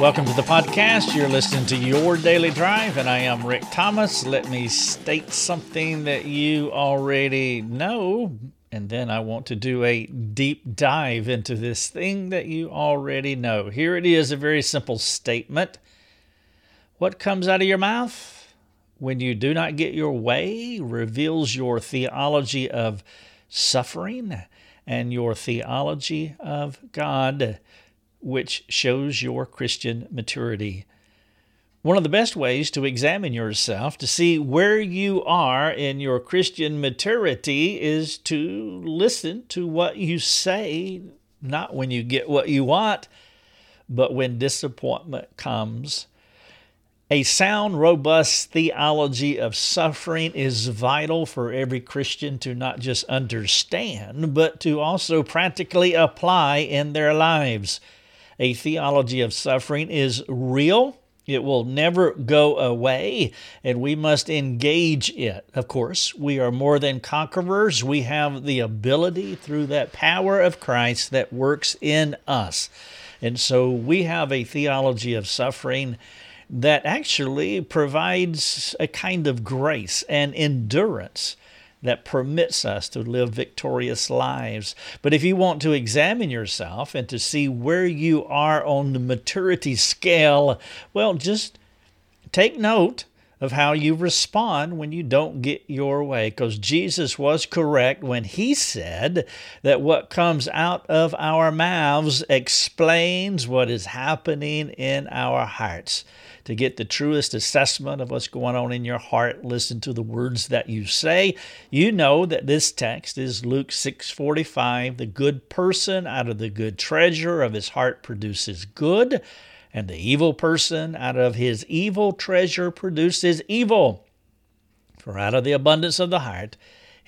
Welcome to the podcast. You're listening to Your Daily Drive, and I am Rick Thomas. Let me state something that you already know, and then I want to do a deep dive into this thing that you already know. Here it is a very simple statement. What comes out of your mouth when you do not get your way reveals your theology of suffering and your theology of God which shows your Christian maturity. One of the best ways to examine yourself to see where you are in your Christian maturity is to listen to what you say, not when you get what you want, but when disappointment comes. A sound, robust theology of suffering is vital for every Christian to not just understand, but to also practically apply in their lives a theology of suffering is real. It will never go away, and we must engage it. Of course, we are more than conquerors. We have the ability through that power of Christ that works in us. And so we have a theology of suffering that actually provides a kind of grace and endurance that permits us to live victorious lives. But if you want to examine yourself and to see where you are on the maturity scale, well, just take note of how you respond when you don't get your way. Because Jesus was correct when he said that what comes out of our mouths explains what is happening in our hearts to get the truest assessment of what's going on in your heart, listen to the words that you say. You know that this text is Luke 6:45, the good person out of the good treasure of his heart produces good, and the evil person out of his evil treasure produces evil. For out of the abundance of the heart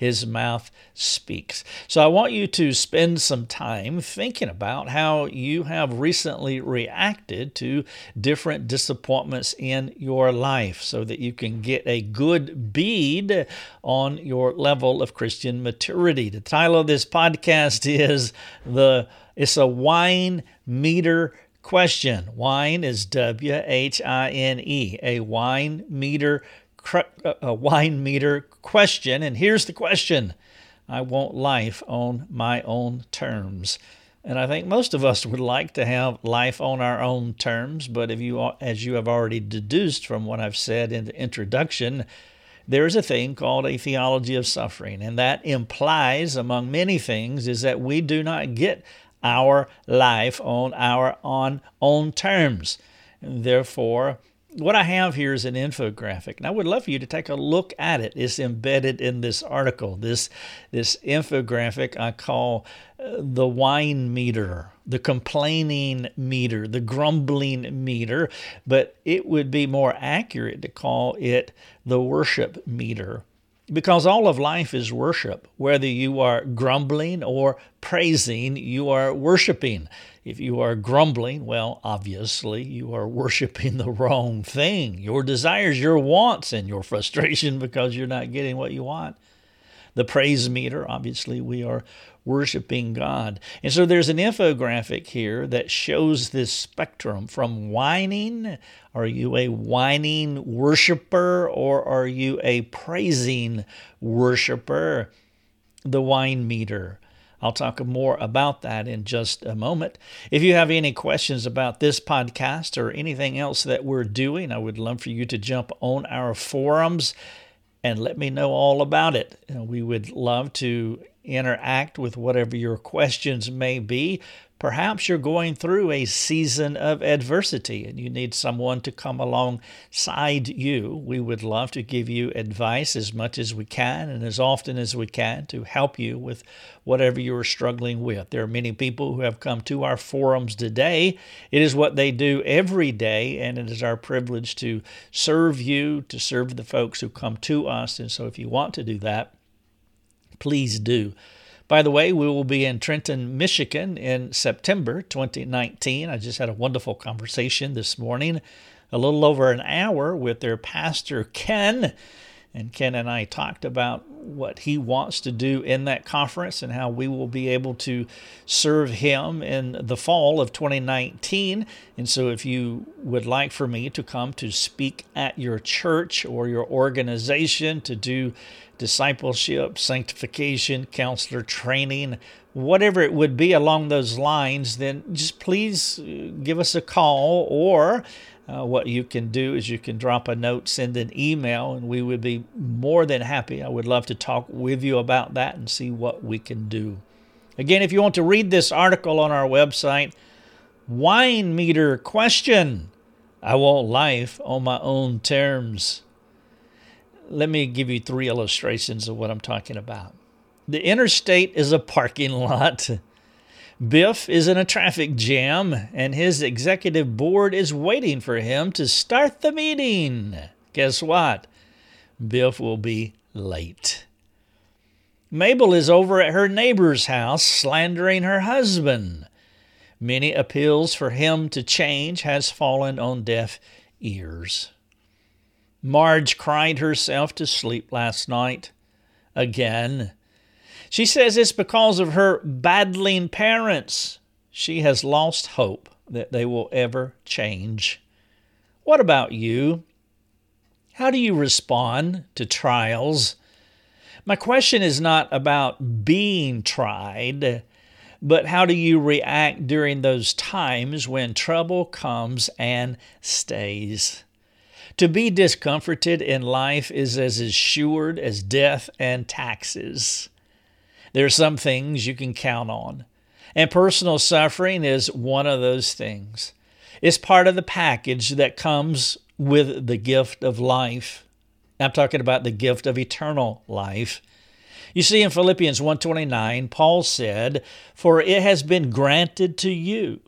his mouth speaks. So I want you to spend some time thinking about how you have recently reacted to different disappointments in your life so that you can get a good bead on your level of Christian maturity. The title of this podcast is the it's a whine meter question. Whine is W H I N E, a whine meter uh, a whine meter question. And here's the question I want life on my own terms. And I think most of us would like to have life on our own terms, but if you, as you have already deduced from what I've said in the introduction, there is a thing called a theology of suffering, and that implies, among many things, is that we do not get our life on our on own terms. And therefore, what I have here is an infographic, and I would love for you to take a look at it. It's embedded in this article. This this infographic I call uh, the whine meter, the complaining meter, the grumbling meter, but it would be more accurate to call it the worship meter because all of life is worship. Whether you are grumbling or praising, you are worshiping. If you are grumbling, well, obviously you are worshiping the wrong thing. Your desires, your wants, and your frustration because you're not getting what you want. The praise meter, obviously, we are worshiping God. And so there's an infographic here that shows this spectrum from whining. Are you a whining worshiper or are you a praising worshiper? The whine meter. I'll talk more about that in just a moment. If you have any questions about this podcast or anything else that we're doing, I would love for you to jump on our forums and let me know all about it. We would love to interact with whatever your questions may be. Perhaps you're going through a season of adversity and you need someone to come alongside you. We would love to give you advice as much as we can and as often as we can to help you with whatever you're struggling with. There are many people who have come to our forums today. It is what they do every day, and it is our privilege to serve you, to serve the folks who come to us. And so if you want to do that, please do. By the way, we will be in Trenton, Michigan in September 2019. I just had a wonderful conversation this morning, a little over an hour with their pastor, Ken. And Ken and I talked about what he wants to do in that conference and how we will be able to serve him in the fall of 2019. And so, if you would like for me to come to speak at your church or your organization to do discipleship, sanctification, counselor training, whatever it would be along those lines, then just please uh, give us a call or uh, what you can do is you can drop a note, send an email, and we would be more than happy. I would love to talk with you about that and see what we can do. Again, if you want to read this article on our website, Whine Meter Question I want life on my own terms. Let me give you three illustrations of what I'm talking about. The interstate is a parking lot. Biff is in a traffic jam, and his executive board is waiting for him to start the meeting. Guess what? Biff will be late. Mabel is over at her neighbor's house slandering her husband. Many appeals for him to change has fallen on deaf ears. Marge cried herself to sleep last night. Again, she says it's because of her battling parents. She has lost hope that they will ever change. What about you? How do you respond to trials? My question is not about being tried, but how do you react during those times when trouble comes and stays? To be discomforted in life is as assured as death and taxes. There are some things you can count on. And personal suffering is one of those things. It's part of the package that comes with the gift of life. I'm talking about the gift of eternal life. You see in Philippians 1:29, Paul said, "For it has been granted to you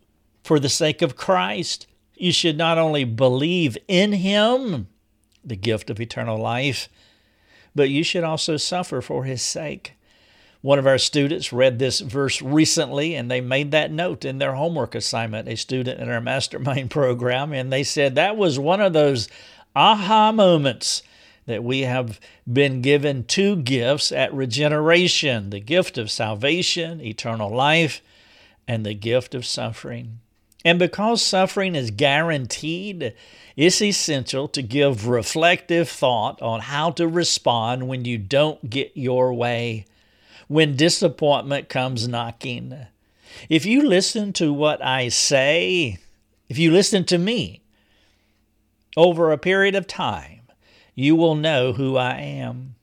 for the sake of Christ, you should not only believe in him, the gift of eternal life, but you should also suffer for his sake." One of our students read this verse recently and they made that note in their homework assignment, a student in our mastermind program, and they said that was one of those aha moments that we have been given two gifts at regeneration the gift of salvation, eternal life, and the gift of suffering. And because suffering is guaranteed, it's essential to give reflective thought on how to respond when you don't get your way when disappointment comes knocking. If you listen to what I say, if you listen to me over a period of time, you will know who I am.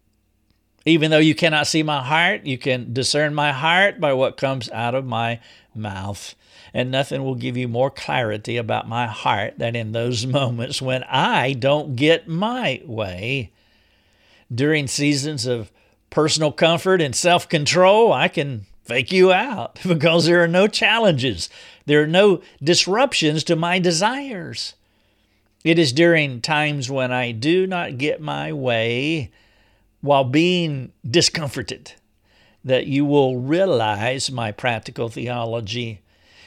Even though you cannot see my heart, you can discern my heart by what comes out of my mouth. And nothing will give you more clarity about my heart than in those moments when I don't get my way. During seasons of personal comfort and self control, I can fake you out because there are no challenges, there are no disruptions to my desires. It is during times when I do not get my way while being discomforted that you will realize my practical theology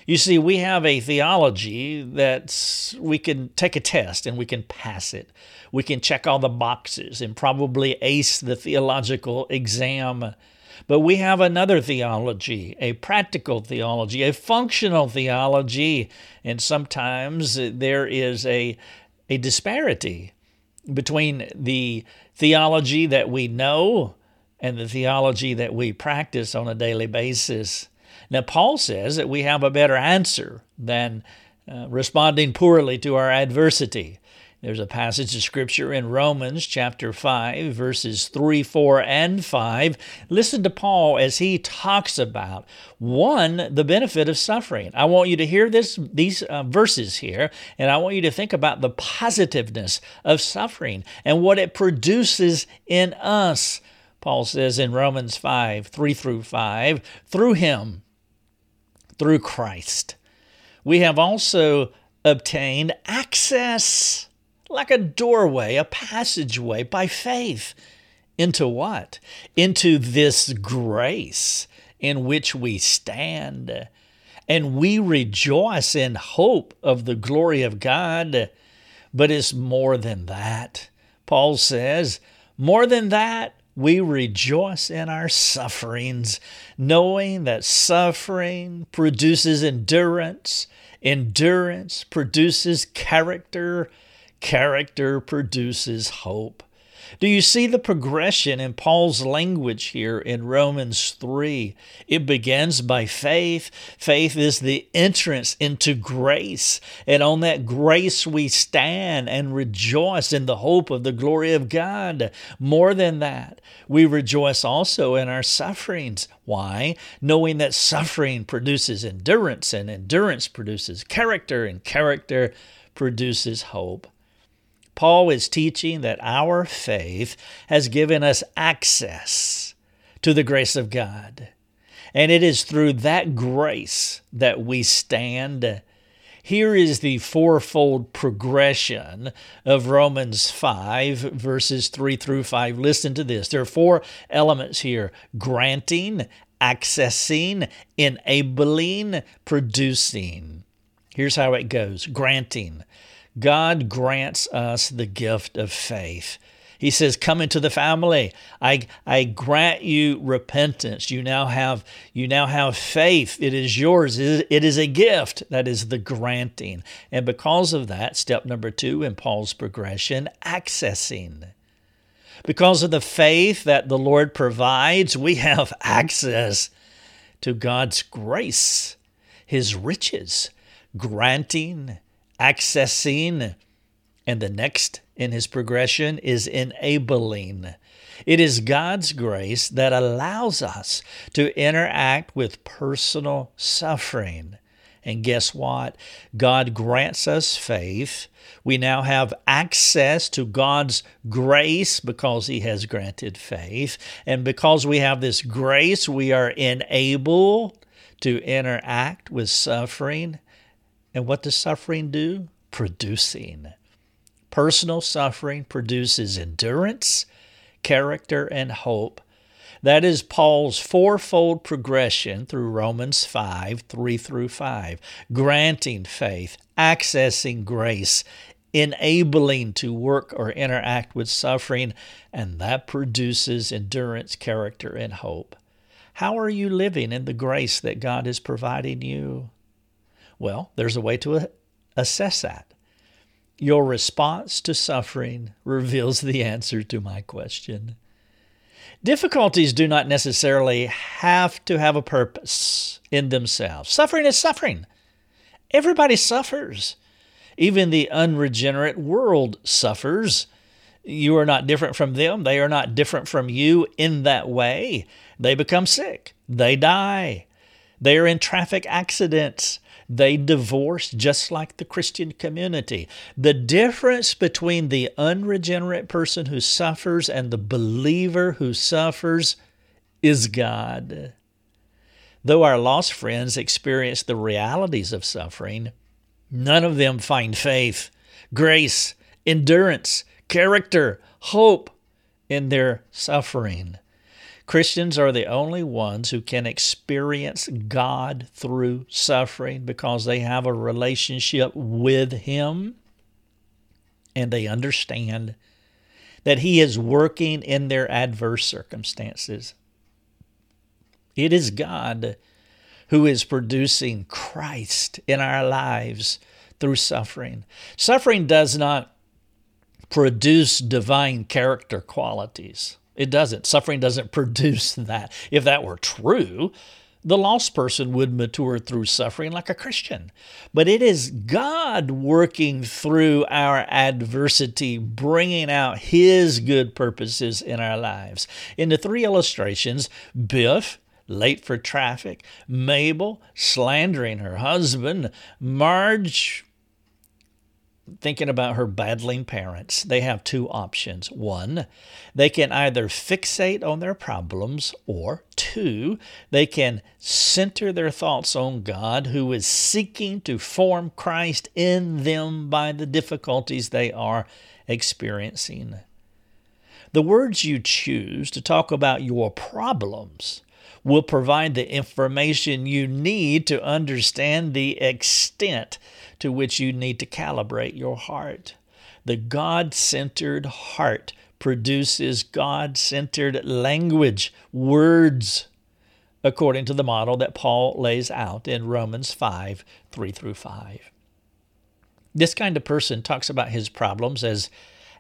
you see, we have a theology that we can take a test and we can pass it. We can check all the boxes and probably ace the theological exam. But we have another theology, a practical theology, a functional theology, and sometimes there is a, a disparity between the theology that we know and the theology that we practice on a daily basis. Now, Paul says that we have a better answer than uh, responding poorly to our adversity. There's a passage of scripture in Romans chapter 5, verses 3, 4, and 5. Listen to Paul as he talks about one, the benefit of suffering. I want you to hear this, these uh, verses here, and I want you to think about the positiveness of suffering and what it produces in us. Paul says in Romans 5, 3 through 5, through him, through Christ. We have also obtained access, like a doorway, a passageway by faith. Into what? Into this grace in which we stand. And we rejoice in hope of the glory of God. But it's more than that. Paul says, More than that, we rejoice in our sufferings, knowing that suffering produces endurance, endurance produces character, character produces hope. Do you see the progression in Paul's language here in Romans 3? It begins by faith. Faith is the entrance into grace. And on that grace we stand and rejoice in the hope of the glory of God. More than that, we rejoice also in our sufferings. Why? Knowing that suffering produces endurance, and endurance produces character, and character produces hope. Paul is teaching that our faith has given us access to the grace of God. And it is through that grace that we stand. Here is the fourfold progression of Romans 5, verses 3 through 5. Listen to this. There are four elements here granting, accessing, enabling, producing. Here's how it goes granting. God grants us the gift of faith. He says, Come into the family. I, I grant you repentance. You now have you now have faith. It is yours. It is a gift. That is the granting. And because of that, step number two in Paul's progression, accessing. Because of the faith that the Lord provides, we have access to God's grace, His riches, granting accessing, and the next in his progression is enabling. It is God's grace that allows us to interact with personal suffering. And guess what? God grants us faith. We now have access to God's grace because He has granted faith. And because we have this grace, we are enabled to interact with suffering and what does suffering do? Producing. Personal suffering produces endurance, character, and hope. That is Paul's fourfold progression through Romans 5 3 through 5, granting faith, accessing grace, enabling to work or interact with suffering, and that produces endurance, character, and hope. How are you living in the grace that God is providing you? Well, there's a way to assess that. Your response to suffering reveals the answer to my question. Difficulties do not necessarily have to have a purpose in themselves. Suffering is suffering. Everybody suffers. Even the unregenerate world suffers. You are not different from them. They are not different from you in that way. They become sick. They die. They are in traffic accidents. They divorce just like the Christian community. The difference between the unregenerate person who suffers and the believer who suffers is God. Though our lost friends experience the realities of suffering, none of them find faith, grace, endurance, character, hope in their suffering. Christians are the only ones who can experience God through suffering because they have a relationship with Him and they understand that He is working in their adverse circumstances. It is God who is producing Christ in our lives through suffering. Suffering does not produce divine character qualities. It doesn't. Suffering doesn't produce that. If that were true, the lost person would mature through suffering like a Christian. But it is God working through our adversity, bringing out His good purposes in our lives. In the three illustrations, Biff, late for traffic, Mabel, slandering her husband, Marge, thinking about her battling parents, they have two options. One, they can either fixate on their problems, or two, they can center their thoughts on God, who is seeking to form Christ in them by the difficulties they are experiencing. The words you choose to talk about your problems will provide the information you need to understand the extent to which you need to calibrate your heart. The God centered heart produces God centered language, words, according to the model that Paul lays out in Romans 5 3 through 5. This kind of person talks about his problems as,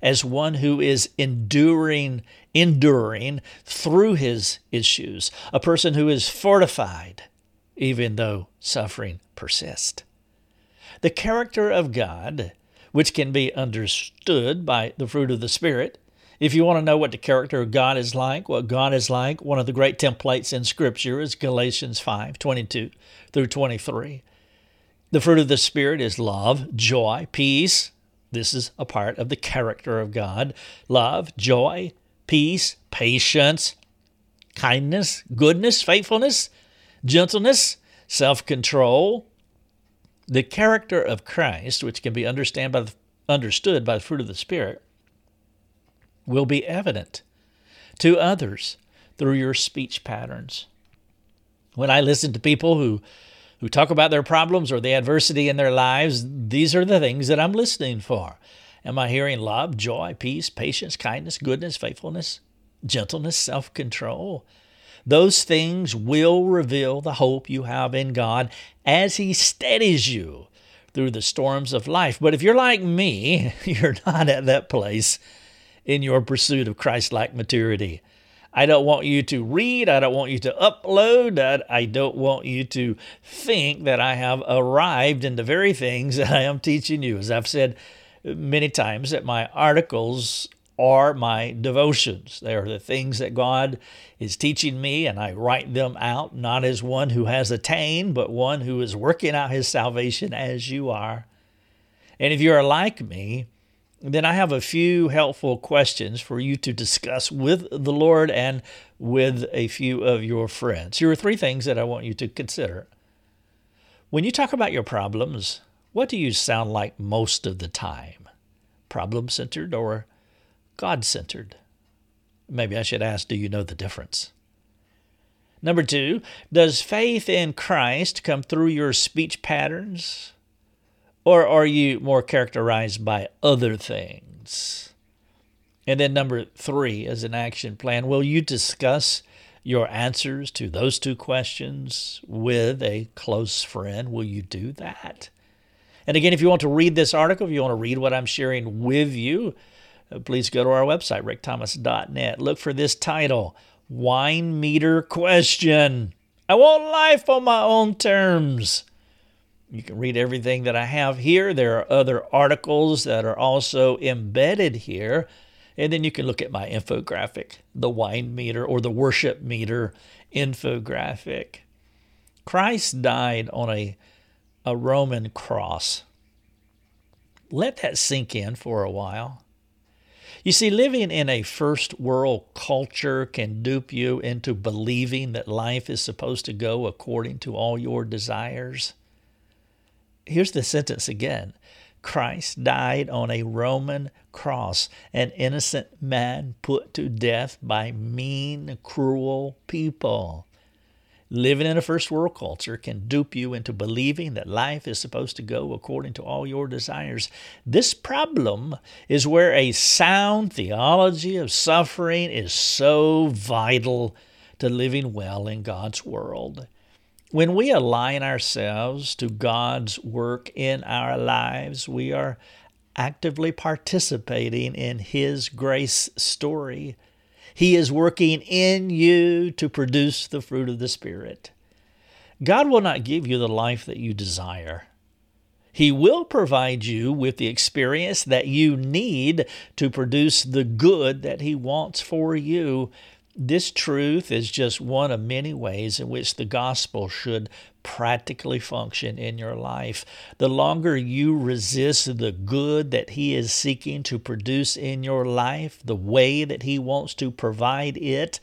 as one who is enduring, enduring through his issues, a person who is fortified, even though suffering persists. The character of God, which can be understood by the fruit of the Spirit, if you want to know what the character of God is like, what God is like, one of the great templates in Scripture is Galatians 5 22 through 23. The fruit of the Spirit is love, joy, peace. This is a part of the character of God. Love, joy, peace, patience, kindness, goodness, faithfulness, gentleness, self control. The character of Christ, which can be understand by the, understood by the fruit of the Spirit, will be evident to others through your speech patterns. When I listen to people who who talk about their problems or the adversity in their lives, these are the things that I'm listening for. Am I hearing love, joy, peace, patience, kindness, goodness, faithfulness, gentleness, self control? Those things will reveal the hope you have in God as He steadies you through the storms of life. But if you're like me, you're not at that place in your pursuit of Christ like maturity. I don't want you to read. I don't want you to upload. I don't want you to think that I have arrived in the very things that I am teaching you. As I've said many times, that my articles are my devotions. They are the things that God is teaching me, and I write them out not as one who has attained, but one who is working out his salvation as you are. And if you are like me, then I have a few helpful questions for you to discuss with the Lord and with a few of your friends. Here are three things that I want you to consider. When you talk about your problems, what do you sound like most of the time? Problem centered or God centered? Maybe I should ask, do you know the difference? Number two, does faith in Christ come through your speech patterns or are you more characterized by other things? And then, number three, as an action plan, will you discuss your answers to those two questions with a close friend? Will you do that? And again, if you want to read this article, if you want to read what I'm sharing with you, Uh, please go to our website, rickthomas.net. Look for this title Whine Meter Question. I want life on my own terms. You can read everything that I have here. There are other articles that are also embedded here. And then you can look at my infographic, the whine meter or the worship meter infographic. Christ died on a, a Roman cross. Let that sink in for a while. You see, living in a first world culture can dupe you into believing that life is supposed to go according to all your desires. Here's the sentence again Christ died on a Roman cross, an innocent man put to death by mean, cruel people. Living in a first world culture can dupe you into believing that life is supposed to go according to all your desires. This problem is where a sound theology of suffering is so vital to living well in God's world. When we align ourselves to God's work in our lives, we are actively participating in His grace story. He is working in you to produce the fruit of the Spirit. God will not give you the life that you desire. He will provide you with the experience that you need to produce the good that He wants for you. This truth is just one of many ways in which the gospel should practically function in your life. The longer you resist the good that He is seeking to produce in your life, the way that He wants to provide it,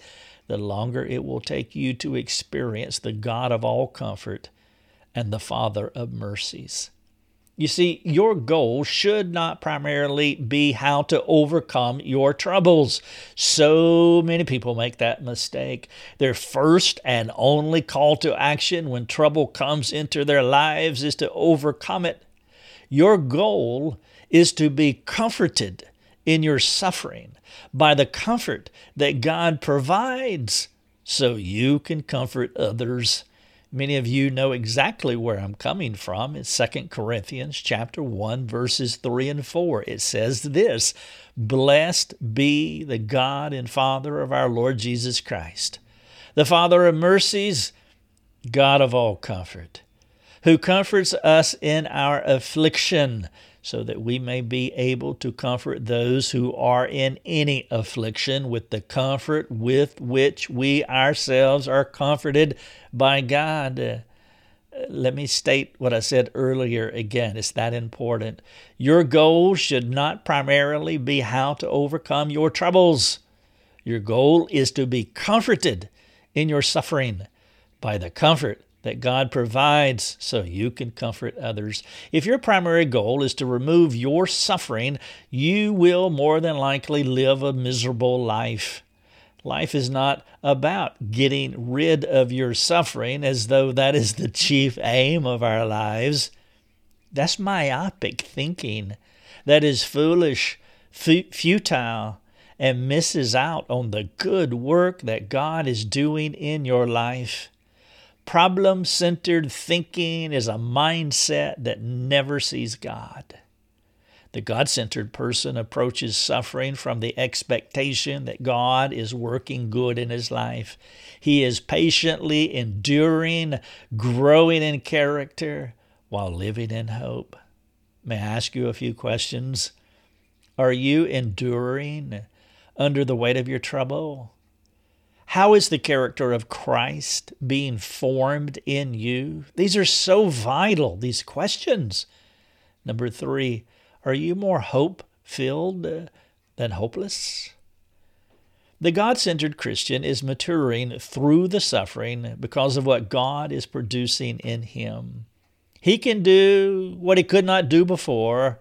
the longer it will take you to experience the God of all comfort and the Father of mercies. You see, your goal should not primarily be how to overcome your troubles. So many people make that mistake. Their first and only call to action when trouble comes into their lives is to overcome it. Your goal is to be comforted in your suffering by the comfort that God provides so you can comfort others. Many of you know exactly where I'm coming from. It's 2 Corinthians chapter 1 verses 3 and 4. It says this, "Blessed be the God and Father of our Lord Jesus Christ, the Father of mercies, God of all comfort, who comforts us in our affliction, so that we may be able to comfort those who are in any affliction with the comfort with which we ourselves are comforted by God. Uh, let me state what I said earlier again. It's that important. Your goal should not primarily be how to overcome your troubles. Your goal is to be comforted in your suffering by the comfort that God provides so you can comfort others. If your primary goal is to remove your suffering, you will more than likely live a miserable life. Life is not about getting rid of your suffering as though that is the chief aim of our lives. That's myopic thinking. That is foolish, futile, and misses out on the good work that God is doing in your life. Problem centered thinking is a mindset that never sees God. The God centered person approaches suffering from the expectation that God is working good in his life. He is patiently enduring, growing in character while living in hope. May I ask you a few questions? Are you enduring under the weight of your trouble? How is the character of Christ being formed in you? These are so vital, these questions. Number three, are you more hope filled uh, than hopeless? The God centered Christian is maturing through the suffering because of what God is producing in him. He can do what he could not do before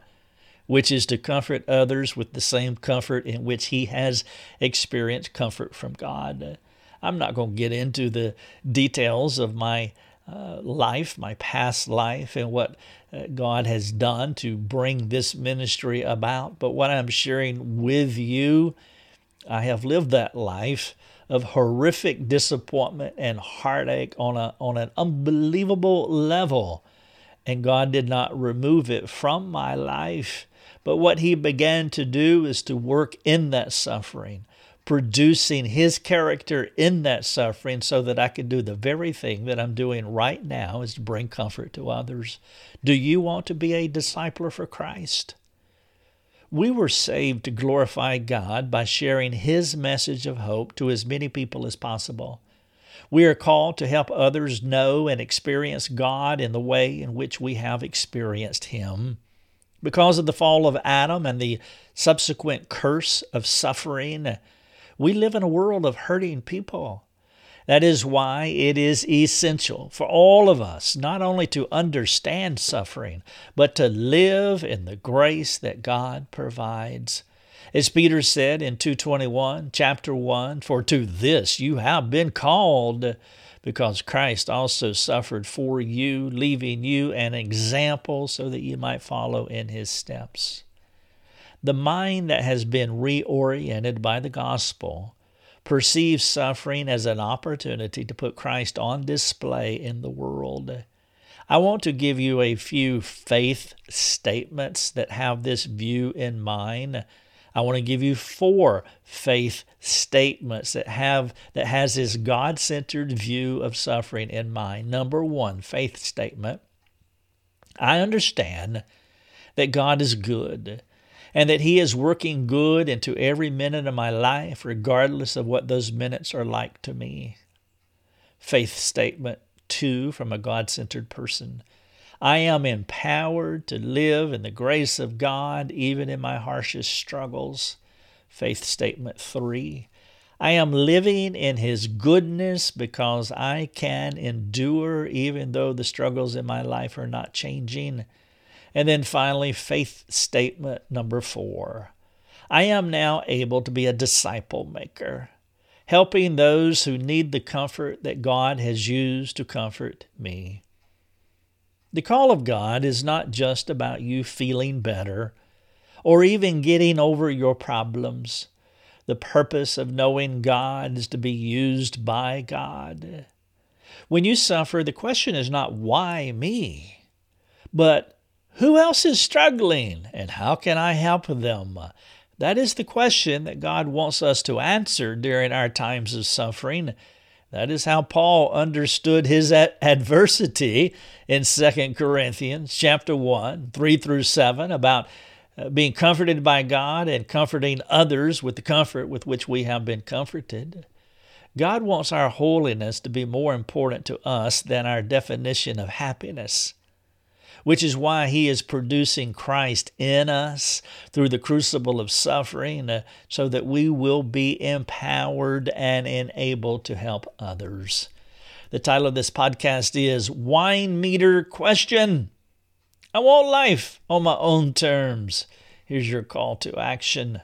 which is to comfort others with the same comfort in which he has experienced comfort from God. I'm not going to get into the details of my uh, life, my past life, and what uh, God has done to bring this ministry about, but what I'm sharing with you, I have lived that life of horrific disappointment and heartache on a on an unbelievable level and God did not remove it from my life but what he began to do is to work in that suffering, producing his character in that suffering so that I could do the very thing that I'm doing right now is to bring comfort to others. Do you want to be a discipler for Christ? We were saved to glorify God by sharing His message of hope to as many people as possible. We are called to help others know and experience God in the way in which we have experienced Him. Because of the fall of Adam and the subsequent curse of suffering, we live in a world of hurting people. That is why it is essential for all of us not only to understand suffering, but to live in the grace that God provides. As Peter said in 221, chapter 1, For to this you have been called, because Christ also suffered for you, leaving you an example so that you might follow in his steps. The mind that has been reoriented by the gospel perceives suffering as an opportunity to put Christ on display in the world. I want to give you a few faith statements that have this view in mind I want to give you four faith statements that have that has this God-centered view of suffering in mind. Number 1, faith statement. I understand that God is good and that he is working good into every minute of my life regardless of what those minutes are like to me. Faith statement 2 from a God-centered person. I am empowered to live in the grace of God even in my harshest struggles. Faith statement three. I am living in His goodness because I can endure even though the struggles in my life are not changing. And then finally, faith statement number four. I am now able to be a disciple maker, helping those who need the comfort that God has used to comfort me. The call of God is not just about you feeling better or even getting over your problems, The purpose of knowing God is to be used by God. When you suffer, the question is not why me, but who else is struggling and how can I help them? That is the question that God wants us to answer during our times of suffering. That is how Paul understood his adversity in 2 Corinthians chapter 1, 3 through 7 about uh, being comforted by God and comforting others with the comfort with which we have been comforted. God wants our holiness to be more important to us than our definition of happiness which is why he is producing Christ in us through the crucible of suffering uh, so that we will be empowered and enabled to help others. The title of this podcast is Whine Meter Question. I want life on my own terms. Here's your call to action.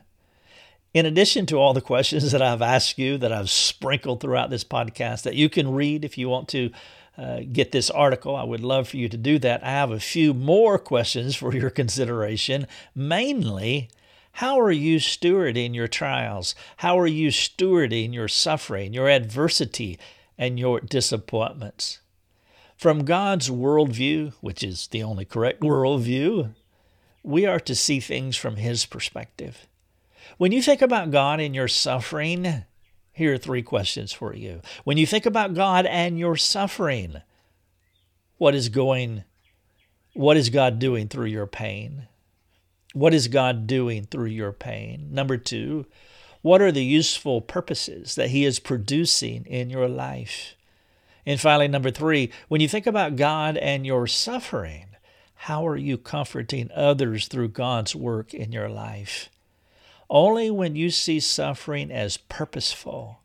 In addition to all the questions that I've asked you, that I've sprinkled throughout this podcast, that you can read if you want to uh, get this article. I would love for you to do that. I have a few more questions for your consideration. Mainly, how are you stewarding your trials? How are you stewarding your suffering, your adversity, and your disappointments? From God's worldview, which is the only correct worldview, we are to see things from His perspective. When you think about God in your suffering, here are three questions for you. When you think about God and your suffering, what is going what is God doing through your pain? What is God doing through your pain? Number 2, what are the useful purposes that he is producing in your life? And finally, number 3, when you think about God and your suffering, how are you comforting others through God's work in your life? Only when you see suffering as purposeful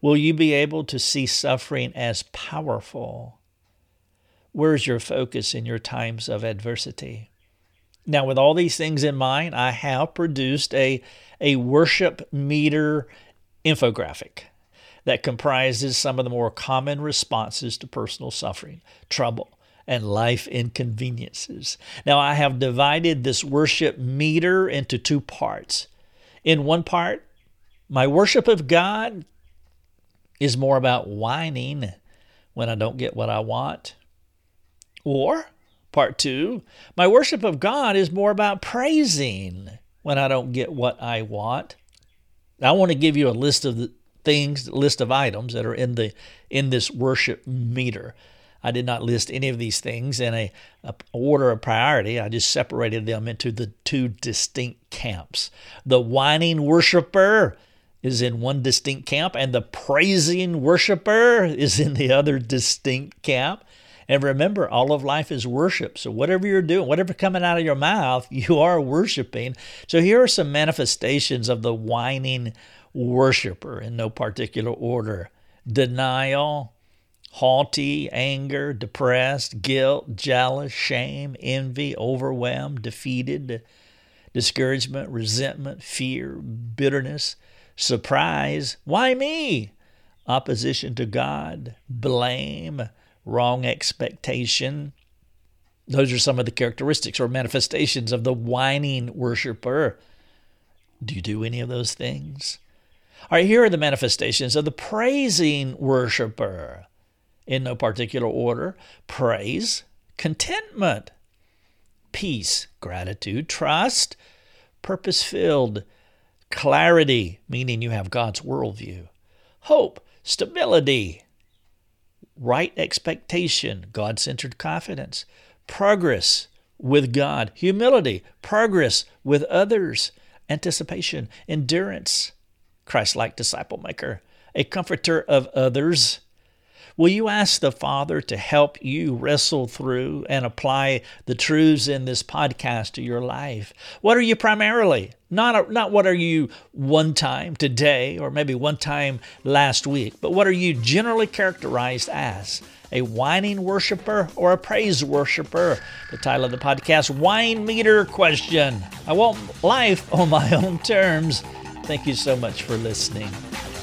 will you be able to see suffering as powerful. Where's your focus in your times of adversity? Now, with all these things in mind, I have produced a, a worship meter infographic that comprises some of the more common responses to personal suffering, trouble, and life inconveniences. Now, I have divided this worship meter into two parts. In one part, my worship of God is more about whining when I don't get what I want. Or, part two, my worship of God is more about praising when I don't get what I want. I want to give you a list of the things, list of items that are in the in this worship meter. I did not list any of these things in a, a, order of priority. I just separated them into the two distinct camps. The whining worshiper is in one distinct camp, and the praising worshiper is in the other distinct camp. And remember, all of life is worship. So whatever you're doing, whatever coming out of your mouth, you are worshiping. So here are some manifestations of the whining worshiper in no particular order denial, haughty, anger, depressed, guilt, jealous, shame, envy, overwhelmed, defeated, discouragement, resentment, fear, bitterness, surprise. Why me? Opposition to God, blame, wrong expectation. Those are some of the characteristics or manifestations of the whining worshiper. Do you do any of those things? All right, here are the manifestations of the praising worshiper in no particular order praise, contentment, peace, gratitude, trust, purpose filled, clarity, meaning you have God's worldview, hope, stability, right expectation, God centered confidence, progress with God, humility, progress with others, anticipation, endurance, Christ like disciple maker, a comforter of others, Will you ask the Father to help you wrestle through and apply the truths in this podcast to your life? What are you primarily? Not, not what are you one time today or maybe one time last week, but what are you generally characterized as? A whining worshiper or a praise worshiper? The title of the podcast, Whine Meter Question. I want life on my own terms. Thank you so much for listening.